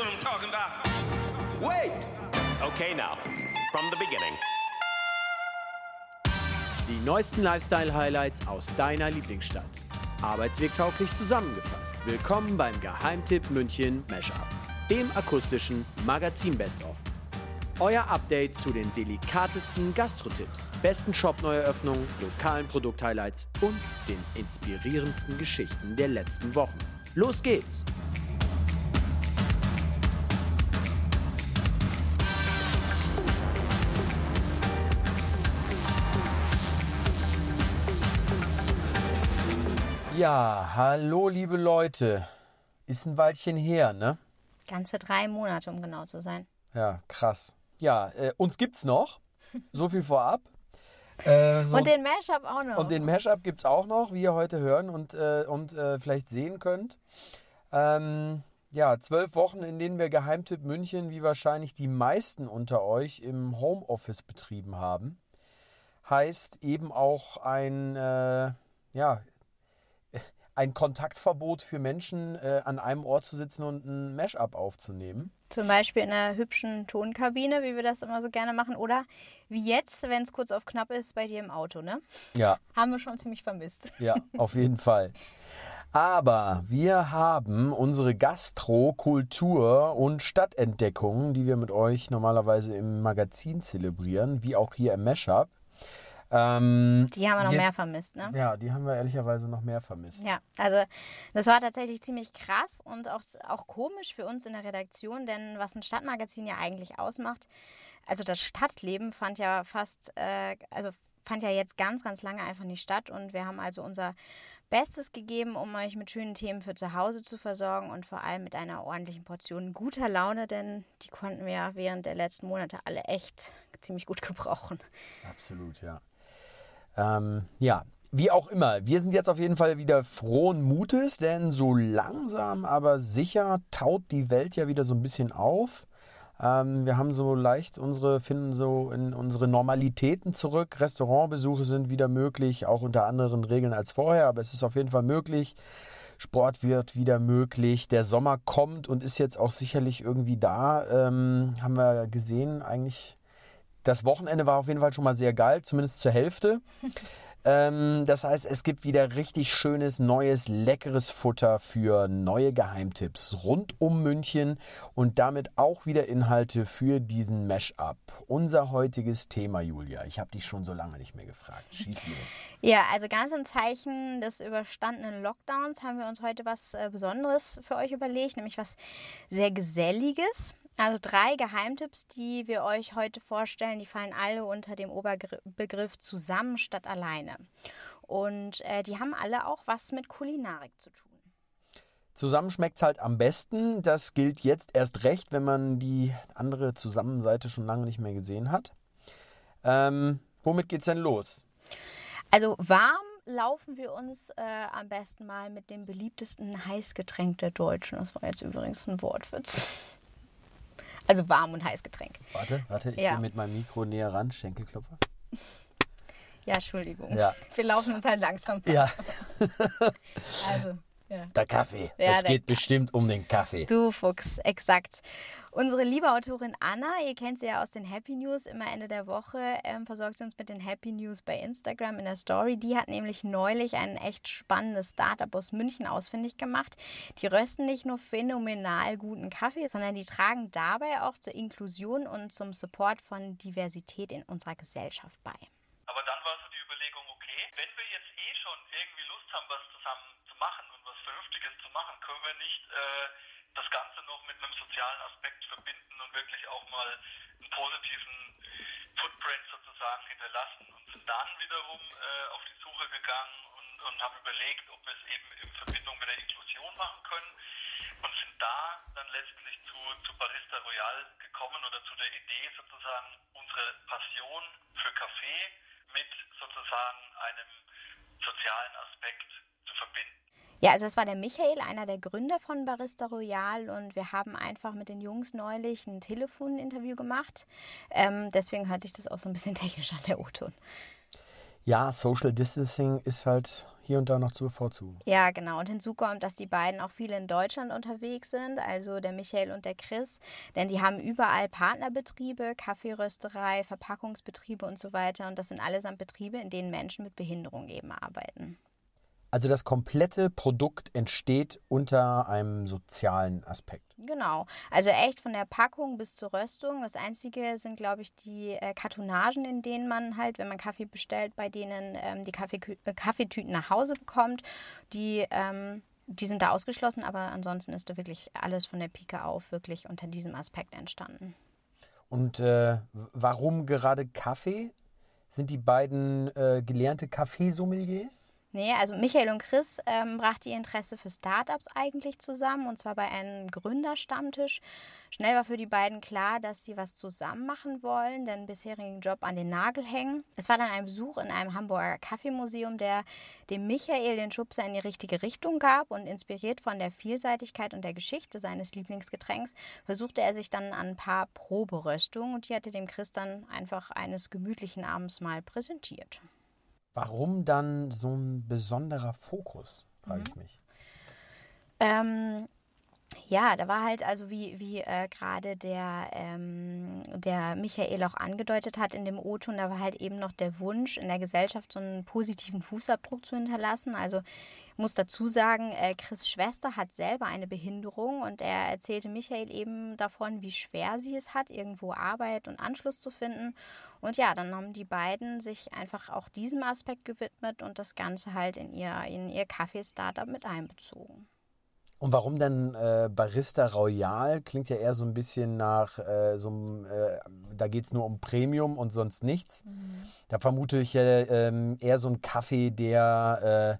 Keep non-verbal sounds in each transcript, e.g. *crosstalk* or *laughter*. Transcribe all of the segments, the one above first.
what I'm talking about. Wait! Okay, now, from the beginning. Die neuesten Lifestyle-Highlights aus deiner Lieblingsstadt. Arbeitswegtauglich zusammengefasst. Willkommen beim Geheimtipp München Mashup, dem akustischen Magazin Best of. Euer Update zu den delikatesten Gastrotipps, besten Shop-Neueröffnungen, lokalen Produkt-Highlights und den inspirierendsten Geschichten der letzten Wochen. Los geht's! Ja, hallo liebe Leute. Ist ein Weilchen her, ne? Ganze drei Monate, um genau zu sein. Ja, krass. Ja, äh, uns gibt's noch. *laughs* So viel vorab. Äh, so, Und den Mashup auch noch. und den Mashup gibt's auch noch, wie ihr heute hören und, äh, und äh, vielleicht sehen könnt. Ähm, ja, zwölf Wochen, in denen wir Geheimtipp München, wie wahrscheinlich die meisten unter euch, im Homeoffice betrieben haben. Heißt eben auch ein, äh, ja, ein Kontaktverbot für Menschen, äh, an einem Ort zu sitzen und ein Mashup aufzunehmen. Zum Beispiel in einer hübschen Tonkabine, wie wir das immer so gerne machen. Oder wie jetzt, wenn es kurz auf knapp ist, bei dir im Auto, ne? Ja, Haben wir schon ziemlich vermisst. *laughs* ja, auf jeden Fall. Aber wir haben unsere Gastro-, Kultur- und Stadtentdeckungen, die wir mit euch normalerweise im Magazin zelebrieren, wie auch hier im Mashup. Ähm, Die haben wir noch Hier- mehr vermisst, ne? ja, die haben wir ehrlicherweise noch mehr vermisst. Ja, also das war tatsächlich ziemlich krass und auch, auch komisch für uns in der Redaktion, denn was ein Stadtmagazin ja eigentlich ausmacht, also das Stadtleben fand ja fast, äh, also fand ja jetzt ganz, ganz lange einfach nicht statt und wir haben also unser Bestes gegeben, um euch mit schönen Themen für zu Hause zu versorgen und vor allem mit einer ordentlichen Portion guter Laune, denn die konnten wir ja während der letzten Monate alle echt ziemlich gut *laughs* gebrauchen. Absolut, ja. Ähm, ja, wie auch immer, wir sind jetzt auf jeden Fall wieder frohen Mutes, denn so langsam, aber sicher taut die Welt ja wieder so ein bisschen auf. Ähm, wir haben so leicht unsere, finden so in unsere Normalitäten zurück. Restaurantbesuche sind wieder möglich, auch unter anderen Regeln als vorher, aber es ist auf jeden Fall möglich. Sport wird wieder möglich. Der Sommer kommt und ist jetzt auch sicherlich irgendwie da. Ähm, haben wir gesehen, eigentlich das Wochenende war auf jeden Fall schon mal sehr geil, zumindest zur Hälfte. *laughs* ähm, das heißt, es gibt wieder richtig schönes, neues, leckeres Futter für neue Geheimtipps rund um München und damit auch wieder Inhalte für diesen Mash-up. Unser heutiges Thema, Julia. Ich habe dich schon so lange nicht mehr gefragt. Schieß *laughs* los. Ja, also ganz im Zeichen des überstandenen Lockdowns haben wir uns heute was äh, Besonderes für euch überlegt, nämlich was sehr Geselliges. Also drei Geheimtipps, die wir euch heute vorstellen, die fallen alle unter dem Oberbegriff zusammen statt alleine. Und äh, die haben alle auch was mit Kulinarik zu tun. Zusammen schmeckt es halt am besten. Das gilt jetzt erst recht, wenn man die andere Zusammenseite schon lange nicht mehr gesehen hat. Ähm, womit geht's denn los? Also warm laufen wir uns äh, am besten mal mit dem beliebtesten Heißgetränk der Deutschen. Das war jetzt übrigens ein Wortwitz. Also warm und Heißgetränk. Warte, warte, ich Ja. gehe mit meinem Mikro näher ran. Schenkelklopfer. Ja, Entschuldigung. Ja. Wir laufen uns halt langsam. Ja, *laughs* Also, ja. der Kaffee. Ja, es geht bestimmt um den Kaffee. Du Fuchs, exakt. Unsere liebe Autorin Anna, ihr kennt sie ja aus den Happy News, immer Ende der Woche ähm, versorgt sie uns mit den Happy News bei Instagram in der Story. Die hat nämlich neulich ein echt spannendes Startup aus München ausfindig gemacht. Die rösten nicht nur phänomenal guten Kaffee, sondern die tragen dabei auch zur Inklusion und zum Support von Diversität in unserer Gesellschaft bei. Aber dann war so die Überlegung, okay, wenn wir jetzt eh schon irgendwie Lust haben, was zusammen zu machen und was Vernünftiges zu machen, können wir nicht äh, das Ganze noch mit einem sozialen Aspekt wirklich auch mal einen positiven Footprint sozusagen hinterlassen. Und sind dann wiederum äh, auf die Suche gegangen und, und haben überlegt, ob wir es eben in Verbindung mit der Inklusion machen können und sind da dann letztlich zu, zu Barista Royal gekommen oder zu der Idee sozusagen unsere Passion für Kaffee mit sozusagen einem sozialen Aspekt zu verbinden. Ja, also das war der Michael, einer der Gründer von Barista Royal und wir haben einfach mit den Jungs neulich ein Telefoninterview gemacht. Ähm, deswegen hört sich das auch so ein bisschen *laughs* technisch an, der O-Ton. Ja, Social Distancing ist halt hier und da noch zu bevorzugen. Ja, genau. Und hinzu kommt, dass die beiden auch viel in Deutschland unterwegs sind, also der Michael und der Chris, denn die haben überall Partnerbetriebe, Kaffeerösterei, Verpackungsbetriebe und so weiter. Und das sind allesamt Betriebe, in denen Menschen mit Behinderung eben arbeiten. Also das komplette Produkt entsteht unter einem sozialen Aspekt. Genau. Also echt von der Packung bis zur Röstung. Das Einzige sind, glaube ich, die äh, Kartonagen, in denen man halt, wenn man Kaffee bestellt, bei denen ähm, die Kaffee äh, Kaffeetüten nach Hause bekommt. Die, ähm, die sind da ausgeschlossen, aber ansonsten ist da wirklich alles von der Pike auf wirklich unter diesem Aspekt entstanden. Und äh, warum gerade Kaffee? Sind die beiden äh, gelernte Kaffeesommeliers? Nee, also Michael und Chris ähm, brachte ihr Interesse für Startups eigentlich zusammen und zwar bei einem Gründerstammtisch. Schnell war für die beiden klar, dass sie was zusammen machen wollen, den bisherigen Job an den Nagel hängen. Es war dann ein Besuch in einem Hamburger Kaffeemuseum, der dem Michael den Schubser in die richtige Richtung gab und inspiriert von der Vielseitigkeit und der Geschichte seines Lieblingsgetränks versuchte er sich dann an ein paar Proberöstungen und die hatte dem Chris dann einfach eines gemütlichen Abends mal präsentiert. Warum dann so ein besonderer Fokus, frage ich mich. Ähm, ja, da war halt also wie, wie äh, gerade der, ähm, der Michael auch angedeutet hat in dem O-Ton, da war halt eben noch der Wunsch in der Gesellschaft so einen positiven Fußabdruck zu hinterlassen. Also ich muss dazu sagen, äh, Chris Schwester hat selber eine Behinderung und er erzählte Michael eben davon, wie schwer sie es hat, irgendwo Arbeit und Anschluss zu finden. Und ja, dann haben die beiden sich einfach auch diesem Aspekt gewidmet und das Ganze halt in ihr, in ihr Kaffee-Startup mit einbezogen. Und warum denn äh, Barista Royal? Klingt ja eher so ein bisschen nach äh, so einem, äh, da geht es nur um Premium und sonst nichts. Mhm. Da vermute ich ja ähm, eher so einen Kaffee, der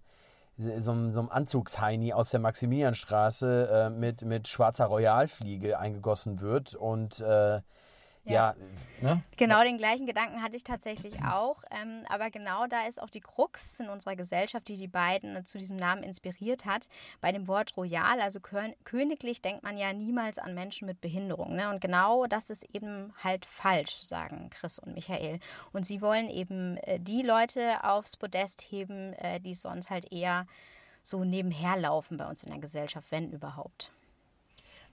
äh, so, so einem Anzugsheini aus der Maximilianstraße äh, mit, mit schwarzer Royalfliege eingegossen wird und äh, ja, ne? Genau den gleichen Gedanken hatte ich tatsächlich auch. Ähm, aber genau da ist auch die Krux in unserer Gesellschaft, die die beiden zu diesem Namen inspiriert hat. Bei dem Wort royal, also königlich, denkt man ja niemals an Menschen mit Behinderung. Ne? Und genau das ist eben halt falsch, sagen Chris und Michael. Und sie wollen eben äh, die Leute aufs Podest heben, äh, die sonst halt eher so nebenher laufen bei uns in der Gesellschaft, wenn überhaupt.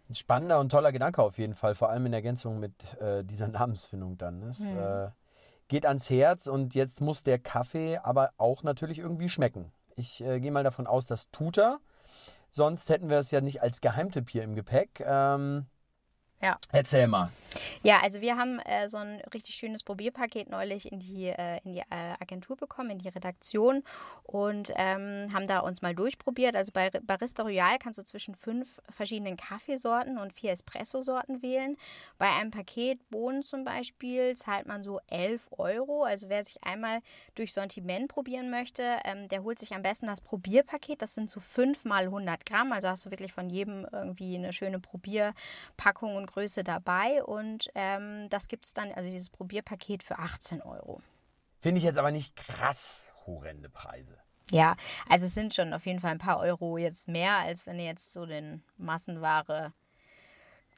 Ein spannender und toller Gedanke auf jeden Fall, vor allem in Ergänzung mit äh, dieser *laughs* Namensfindung dann. Es mhm. äh, geht ans Herz und jetzt muss der Kaffee aber auch natürlich irgendwie schmecken. Ich äh, gehe mal davon aus, das tut er. Sonst hätten wir es ja nicht als Geheimtipp hier im Gepäck. Ähm, ja. Erzähl mal. Ja, also wir haben äh, so ein richtig schönes Probierpaket neulich in die, äh, in die äh, Agentur bekommen, in die Redaktion und ähm, haben da uns mal durchprobiert. Also bei Barista Royal kannst du zwischen fünf verschiedenen Kaffeesorten und vier Espresso-Sorten wählen. Bei einem Paket Bohnen zum Beispiel zahlt man so 11 Euro. Also wer sich einmal durch Sortiment probieren möchte, ähm, der holt sich am besten das Probierpaket. Das sind so 5 mal 100 Gramm. Also hast du wirklich von jedem irgendwie eine schöne Probierpackung und Größe dabei und ähm, das gibt es dann, also dieses Probierpaket für 18 Euro. Finde ich jetzt aber nicht krass horrende Preise. Ja, also es sind schon auf jeden Fall ein paar Euro jetzt mehr, als wenn du jetzt so den Massenware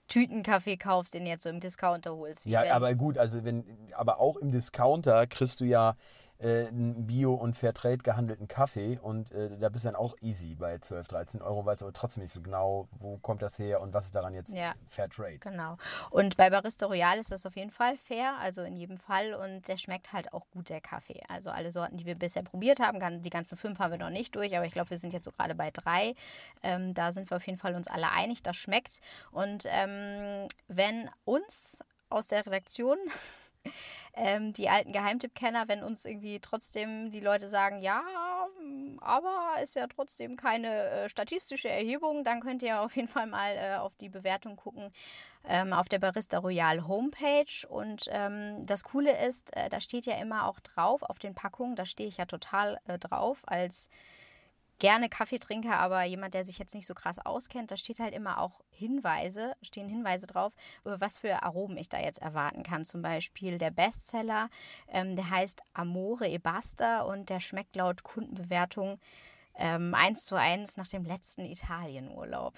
Tütenkaffee kaufst, den du jetzt so im Discounter holst. Ja, aber gut, also wenn, aber auch im Discounter kriegst du ja äh, einen Bio- und Fairtrade gehandelten Kaffee und äh, da bist du dann auch easy bei 12, 13 Euro, weißt aber trotzdem nicht so genau, wo kommt das her und was ist daran jetzt ja, Fairtrade. Genau. Und bei Barista Royal ist das auf jeden Fall fair, also in jedem Fall und der schmeckt halt auch gut, der Kaffee. Also alle Sorten, die wir bisher probiert haben, die ganzen fünf haben wir noch nicht durch, aber ich glaube, wir sind jetzt so gerade bei drei. Ähm, da sind wir auf jeden Fall uns alle einig, das schmeckt. Und ähm, wenn uns aus der Redaktion ähm, die alten Geheimtippkenner, wenn uns irgendwie trotzdem die Leute sagen, ja, aber ist ja trotzdem keine äh, statistische Erhebung, dann könnt ihr auf jeden Fall mal äh, auf die Bewertung gucken ähm, auf der Barista Royal Homepage. Und ähm, das Coole ist, äh, da steht ja immer auch drauf auf den Packungen, da stehe ich ja total äh, drauf als gerne Kaffee trinke, aber jemand, der sich jetzt nicht so krass auskennt, da steht halt immer auch Hinweise, stehen Hinweise drauf, was für Aromen ich da jetzt erwarten kann. Zum Beispiel der Bestseller, ähm, der heißt Amore e Basta und der schmeckt laut Kundenbewertung ähm, 1 zu 1 nach dem letzten Italienurlaub.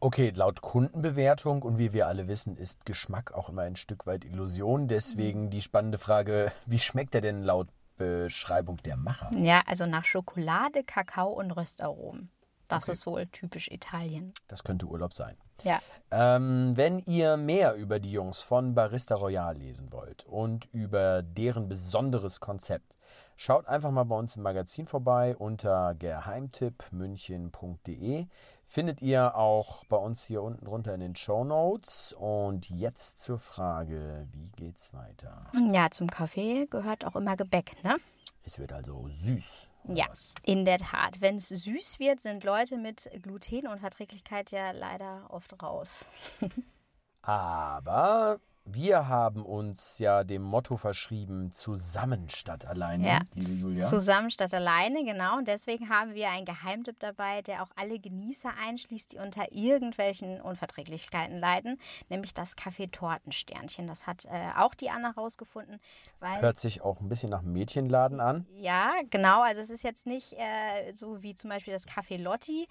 Okay, laut Kundenbewertung und wie wir alle wissen, ist Geschmack auch immer ein Stück weit Illusion. Deswegen mhm. die spannende Frage, wie schmeckt er denn laut Beschreibung der Macher. Ja, also nach Schokolade, Kakao und Röstaromen. Das ist wohl typisch Italien. Das könnte Urlaub sein. Ja. Ähm, wenn ihr mehr über die Jungs von Barista Royal lesen wollt und über deren besonderes Konzept, schaut einfach mal bei uns im Magazin vorbei unter geheimtippmünchen.de. Findet ihr auch bei uns hier unten drunter in den Show Notes. Und jetzt zur Frage, wie geht's weiter? Ja, zum Kaffee gehört auch immer Gebäck, ne? Es wird also süß. Ja, was? in der Tat. Wenn es süß wird, sind Leute mit Glutenunverträglichkeit ja leider oft raus. *laughs* Aber wir haben uns ja dem Motto verschrieben, zusammen statt alleine, Ja, liebe Julia. zusammen statt alleine, genau. Und deswegen haben wir einen Geheimtipp dabei, der auch alle Genießer einschließt, die unter irgendwelchen Unverträglichkeiten leiden, nämlich das Kaffee-Tortensternchen. Das hat äh, auch die Anna rausgefunden, weil Hört sich auch ein bisschen nach Mädchenladen an. Ja, genau. Also es ist jetzt nicht äh, so wie zum Beispiel das Café Lotti.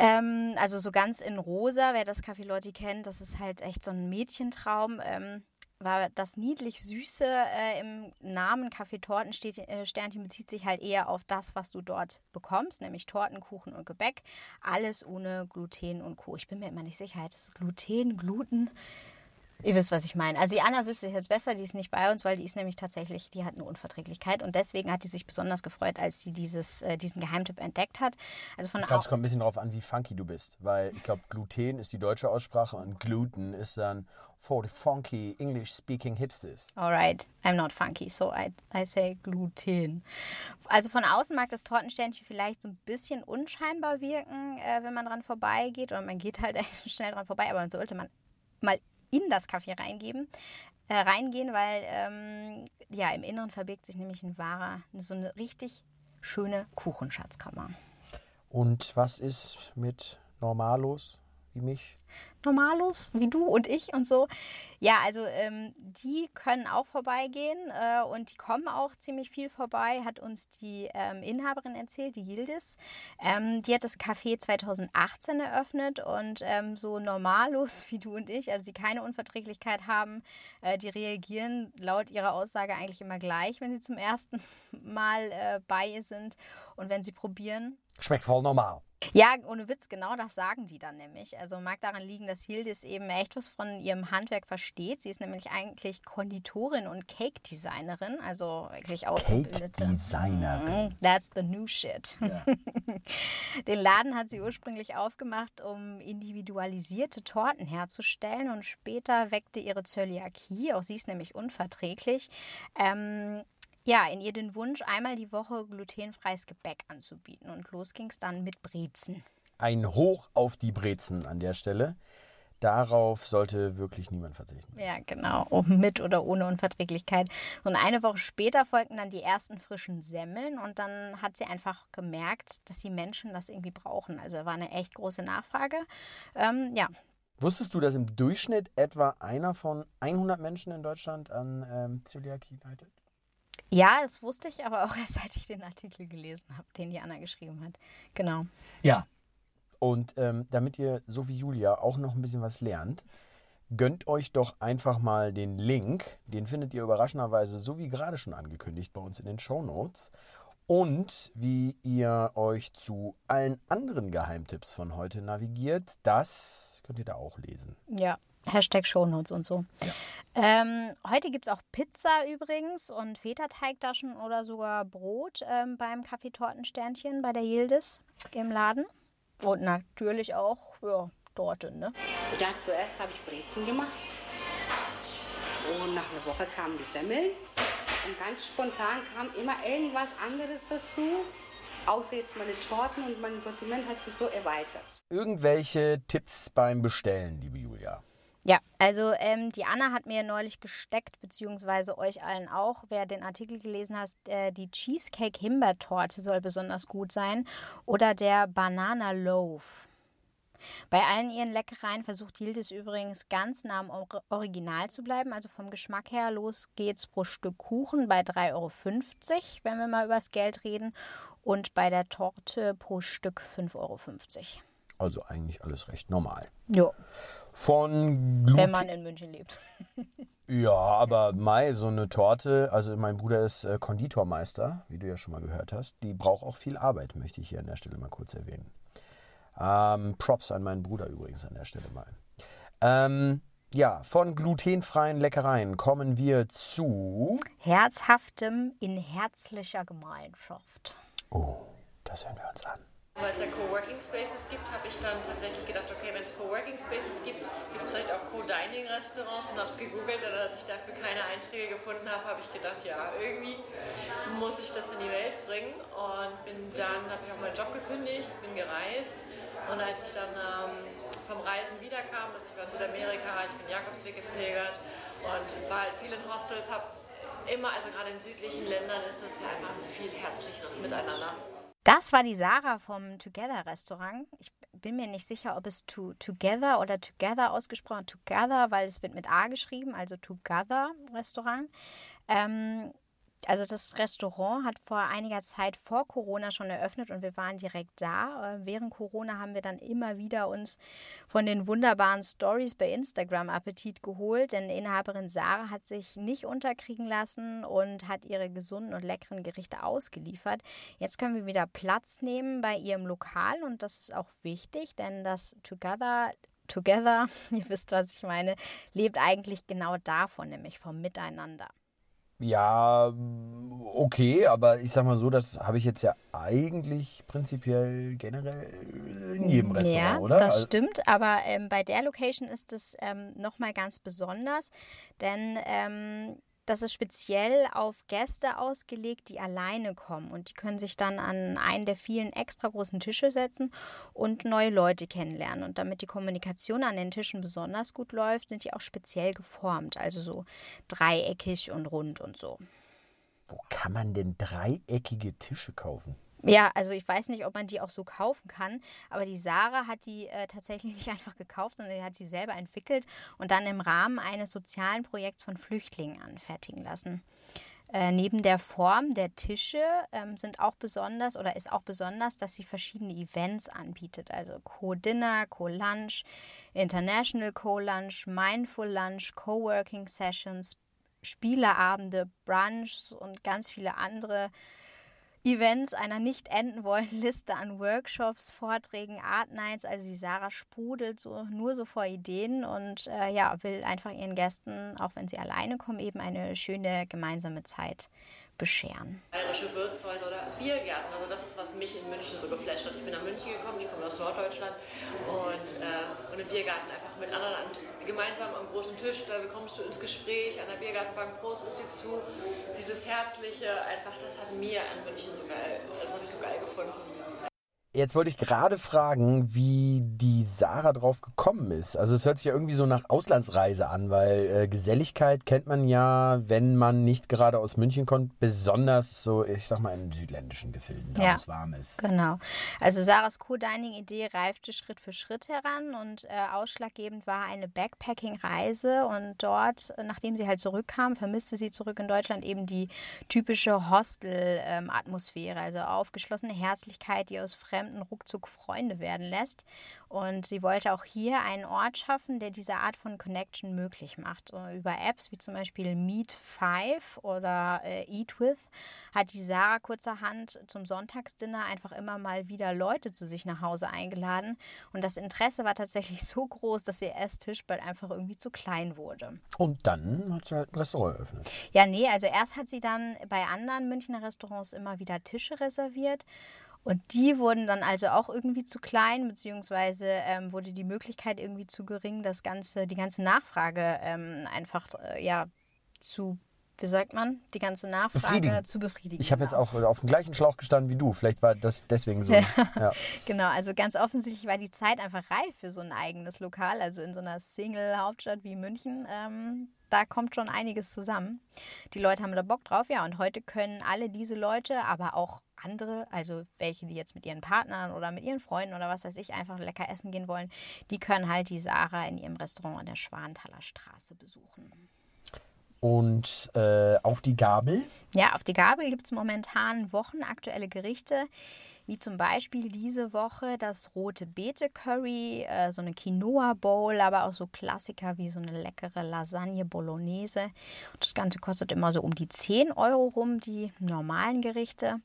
Ähm, also so ganz in rosa, wer das Café Lotti kennt, das ist halt echt so ein Mädchentraum. Ähm, war das niedlich Süße äh, im Namen Kaffee-Torten-Sternchen bezieht sich halt eher auf das, was du dort bekommst, nämlich Torten, Kuchen und Gebäck. Alles ohne Gluten und Co. Ich bin mir immer nicht sicher, das ist Gluten, Gluten. Ihr wisst, was ich meine. Also die Anna wüsste es jetzt besser, die ist nicht bei uns, weil die ist nämlich tatsächlich, die hat eine Unverträglichkeit und deswegen hat die sich besonders gefreut, als sie dieses, äh, diesen Geheimtipp entdeckt hat. Also von Ich glaube, es kommt ein bisschen darauf an, wie funky du bist. Weil ich glaube, Gluten ist die deutsche Aussprache und Gluten ist dann for the funky English-speaking hipsters. Alright, I'm not funky, so I, I say Gluten. Also von außen mag das Tortensternchen vielleicht so ein bisschen unscheinbar wirken, äh, wenn man dran vorbeigeht. Oder man geht halt *laughs* schnell dran vorbei, aber man sollte man mal in das Kaffee reingeben, äh, reingehen, weil ähm, ja im Inneren verbirgt sich nämlich ein wahrer, so eine richtig schöne Kuchenschatzkammer. Und was ist mit Normalos wie mich? Normalos, wie du und ich und so. Ja, also ähm, die können auch vorbeigehen äh, und die kommen auch ziemlich viel vorbei, hat uns die ähm, Inhaberin erzählt, die Yildiz. Ähm, die hat das Café 2018 eröffnet und ähm, so Normalos *laughs* wie du und ich, also die keine Unverträglichkeit haben, äh, die reagieren laut ihrer Aussage eigentlich immer gleich, wenn sie zum ersten *laughs* Mal äh, bei ihr sind und wenn sie probieren. Schmeckt voll normal. Ja, ohne Witz, genau das sagen die dann nämlich. Also mag daran liegen, dass Hildis eben echt was von ihrem Handwerk versteht. Sie ist nämlich eigentlich Konditorin und Cake-Designerin, also wirklich ausgebildete. Cake-Designerin. Mhm, That's the new shit. *laughs* Den Laden hat sie ursprünglich aufgemacht, um individualisierte Torten herzustellen und später weckte ihre Zöliakie, auch sie ist nämlich unverträglich, ähm, ja, in ihr den Wunsch, einmal die Woche glutenfreies Gebäck anzubieten. Und los ging es dann mit Brezen. Ein Hoch auf die Brezen an der Stelle. Darauf sollte wirklich niemand verzichten. Ja, genau. Ob mit oder ohne Unverträglichkeit. Und eine Woche später folgten dann die ersten frischen Semmeln und dann hat sie einfach gemerkt, dass die Menschen das irgendwie brauchen. Also war eine echt große Nachfrage. Ähm, ja, Wusstest du, dass im Durchschnitt etwa einer von 100 Menschen in Deutschland an ähm, Zöliakie leidet? Ja, das wusste ich, aber auch *laughs* erst seit ich den Artikel gelesen habe, den die Anna geschrieben hat. Genau. Ja. Und ähm, damit ihr, so wie Julia, auch noch ein bisschen was lernt, gönnt euch doch einfach mal den Link. Den findet ihr überraschenderweise, so wie gerade schon angekündigt, bei uns in den Show Notes. Und wie ihr euch zu allen anderen Geheimtipps von heute navigiert, das könnt ihr da auch lesen. Ja. Hashtag Shownotes und so. Ähm, heute gibt es auch Pizza übrigens und Feta-Teigtaschen oder sogar Brot ähm, beim Kaffeetortensternchen bei der Yildiz im Laden. Und natürlich auch ja, Torte, ne? Ja, zuerst habe ich Brezen gemacht. Und nach einer Woche kamen die Semmeln. Und ganz spontan kam immer irgendwas anderes dazu. Außer jetzt meine Torten und mein Sortiment hat sich so erweitert. Irgendwelche Tipps beim Bestellen, liebe Julia? Ja, also ähm, die Anna hat mir neulich gesteckt, beziehungsweise euch allen auch, wer den Artikel gelesen hat, äh, die Cheesecake-Himbeertorte soll besonders gut sein oder der Banana Loaf. Bei allen ihren Leckereien versucht Yildiz übrigens ganz nah am Or- Original zu bleiben. Also vom Geschmack her, los geht's pro Stück Kuchen bei 3,50 Euro, wenn wir mal übers Geld reden. Und bei der Torte pro Stück 5,50 Euro. Also eigentlich alles recht normal. Jo, Von wenn Gluten. man in München lebt. *laughs* Ja, aber Mai, so eine Torte, also mein Bruder ist äh, Konditormeister, wie du ja schon mal gehört hast, die braucht auch viel Arbeit, möchte ich hier an der Stelle mal kurz erwähnen. Ähm, Props an meinen Bruder übrigens an der Stelle mal. Ähm, ja, von glutenfreien Leckereien kommen wir zu. Herzhaftem in herzlicher Gemeinschaft. Oh, das hören wir uns an. Weil es ja Coworking Spaces gibt, habe ich dann tatsächlich gedacht, okay, wenn es Coworking Spaces gibt, gibt es vielleicht auch Co-Dining Restaurants und habe es gegoogelt und als ich dafür keine Einträge gefunden habe, habe ich gedacht, ja, irgendwie muss ich das in die Welt bringen. Und bin dann, habe ich auch meinen Job gekündigt, bin gereist. Und als ich dann ähm, vom Reisen wiederkam, also ich war in Südamerika, ich bin Jakobsweg gepilgert und war halt viel in Hostels, habe immer, also gerade in südlichen Ländern ist es ja einfach ein viel herzlicheres Miteinander. Das war die Sarah vom Together Restaurant. Ich bin mir nicht sicher, ob es to, Together oder Together ausgesprochen Together, weil es wird mit A geschrieben, also Together Restaurant. Ähm, also das Restaurant hat vor einiger Zeit vor Corona schon eröffnet und wir waren direkt da. Äh, während Corona haben wir dann immer wieder uns von den wunderbaren Stories bei Instagram Appetit geholt, denn Inhaberin Sarah hat sich nicht unterkriegen lassen und hat ihre gesunden und leckeren Gerichte ausgeliefert. Jetzt können wir wieder Platz nehmen bei ihrem Lokal und das ist auch wichtig, denn das Together Together, *laughs* ihr wisst, was ich meine, lebt eigentlich genau davon, nämlich vom Miteinander. Ja, okay, aber ich sag mal so, das habe ich jetzt ja eigentlich prinzipiell generell in jedem Restaurant, ja, oder? das Also- stimmt, aber ähm, bei der Location ist es ähm, nochmal ganz besonders, denn ähm, das ist speziell auf Gäste ausgelegt, die alleine kommen und die können sich dann an einen der vielen extra großen Tische setzen und neue Leute kennenlernen. Und damit die Kommunikation an den Tischen besonders gut läuft, sind die auch speziell geformt, also so dreieckig und rund und so. Wo kann man denn dreieckige Tische kaufen? Ja, also ich weiß nicht, ob man die auch so kaufen kann, aber die Sarah hat die äh, tatsächlich *laughs* nicht einfach gekauft, sondern die hat sie selber entwickelt und dann im Rahmen eines sozialen Projekts von Flüchtlingen anfertigen lassen. Äh, neben der Form der Tische ähm, sind auch besonders oder ist auch besonders, dass sie verschiedene Events anbietet. Also Co-Dinner, Co-Lunch, International Co-Lunch, Mindful Lunch, Co-Working Sessions, Spieleabende, Brunchs und ganz viele andere Events einer nicht enden wollenden Liste an Workshops, Vorträgen, Art Nights. Also die Sarah sprudelt so nur so vor Ideen und äh, ja, will einfach ihren Gästen, auch wenn sie alleine kommen, eben eine schöne gemeinsame Zeit bescheren. bayerische Wirtshäuser oder Biergärten. Also das ist, was mich in München so geflasht hat. Ich bin nach München gekommen, ich komme aus Norddeutschland und, äh, und im Biergarten einfach mit anderen an, gemeinsam am großen Tisch, da bekommst du ins Gespräch, an der Biergartenbank prostest dir zu. Dieses Herzliche, einfach, das hat mir an München so geil, das habe ich so geil gefunden. Jetzt wollte ich gerade fragen, wie die Sarah drauf gekommen ist. Also es hört sich ja irgendwie so nach Auslandsreise an, weil äh, Geselligkeit kennt man ja, wenn man nicht gerade aus München kommt, besonders so, ich sag mal, in südländischen Gefilden, da Ja. wo es warm ist. Genau. Also Sarahs Co-Dining-Idee reifte Schritt für Schritt heran und äh, ausschlaggebend war eine Backpacking-Reise und dort, nachdem sie halt zurückkam, vermisste sie zurück in Deutschland eben die typische Hostel-Atmosphäre, also aufgeschlossene Herzlichkeit, die aus Fremden ruckzuck Freunde werden lässt. Und sie wollte auch hier einen Ort schaffen, der diese Art von Connection möglich macht. Und über Apps wie zum Beispiel Meet Five oder äh, Eat With hat die Sarah kurzerhand zum Sonntagsdinner einfach immer mal wieder Leute zu sich nach Hause eingeladen. Und das Interesse war tatsächlich *laughs* so groß, dass ihr Esstisch bald einfach irgendwie zu klein wurde. Und dann hat sie halt ein Restaurant eröffnet. Ja, nee, also erst hat sie dann bei anderen Münchner Restaurants immer wieder Tische reserviert. Und die wurden dann also auch irgendwie zu klein, beziehungsweise ähm, wurde die Möglichkeit irgendwie zu gering, das ganze, die ganze Nachfrage ähm, einfach äh, ja zu, wie sagt man, die ganze Nachfrage Befriedigen. zu befriedigen. Ich habe jetzt genau. auch auf dem gleichen Schlauch gestanden wie du. Vielleicht war das deswegen so. ja. *laughs* Genau, also ganz offensichtlich war die Zeit einfach reif für so ein eigenes Lokal, also in so einer Single-Hauptstadt wie München. Ähm, da kommt schon einiges zusammen. Die Leute haben da Bock drauf, ja, und heute können alle diese Leute, aber auch andere, also welche, die jetzt mit ihren Partnern oder mit ihren Freunden oder was weiß ich, einfach lecker essen gehen wollen, die können halt die Sarah in ihrem Restaurant an der Schwanthaler Straße besuchen. Und äh, auf die Gabel. Ja, auf die Gabel gibt es momentan wochenaktuelle Gerichte, wie zum Beispiel diese Woche das rote Beete Curry, äh, so eine Quinoa Bowl, aber auch so Klassiker wie so eine leckere Lasagne Bolognese. Das Ganze kostet immer so um die 10 Euro rum, die normalen Gerichte.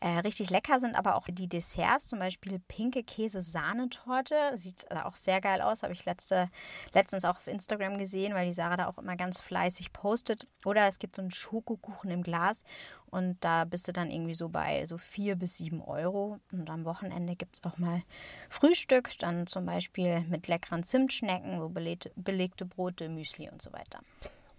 Äh, richtig lecker sind aber auch die Desserts, zum Beispiel pinke Käse-Sahnetorte. Sieht äh, auch sehr geil aus, habe ich letzte, letztens auch auf Instagram gesehen, weil die Sarah da auch immer ganz fleißig postet. Oder es gibt so einen Schokokuchen im Glas und da bist du dann irgendwie so bei so vier bis sieben Euro. Und am Wochenende gibt es auch mal Frühstück, dann zum Beispiel mit leckeren Zimtschnecken, so belegte, belegte Brote, Müsli und so weiter.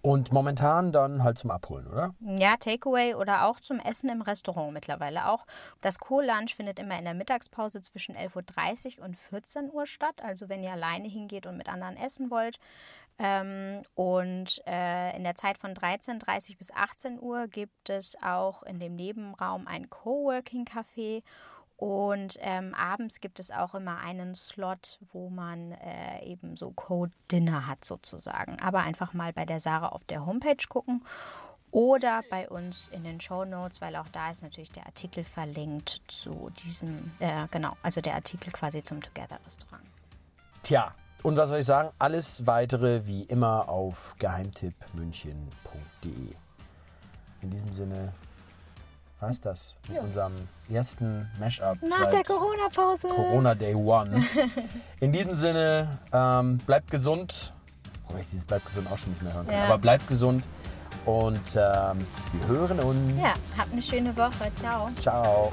Und momentan dann halt zum Abholen, oder? Ja, Takeaway oder auch zum Essen im Restaurant mittlerweile auch. Das Co-Lunch findet immer in der Mittagspause zwischen 11.30 Uhr und 14 Uhr statt. Also wenn ihr alleine hingeht und mit anderen essen wollt. Ähm, und äh, in der Zeit von 13.30 Uhr bis 18 Uhr gibt es auch in dem Nebenraum ein Coworking-Café und ähm, abends gibt es auch immer einen Slot, wo man äh, eben so Code-Dinner hat sozusagen. Aber einfach mal bei der Sarah auf der Homepage gucken oder bei uns in den Show Notes, weil auch da ist natürlich der Artikel verlinkt zu diesem, äh, genau, also der Artikel quasi zum Together Restaurant. Tja, und was soll ich sagen? Alles weitere wie immer auf geheimtippmünchen.de. In diesem Sinne war es das mit unserem ersten Mashup Nach der Corona-Pause. Corona Day One. *laughs* In diesem Sinne, ähm, bleibt gesund. Wobei ich dieses bleibt gesund auch schon nicht mehr hören kann. Ja. Aber bleibt gesund und ähm, wir hören uns. Ja, habt eine schöne Woche. Ciao. Ciao.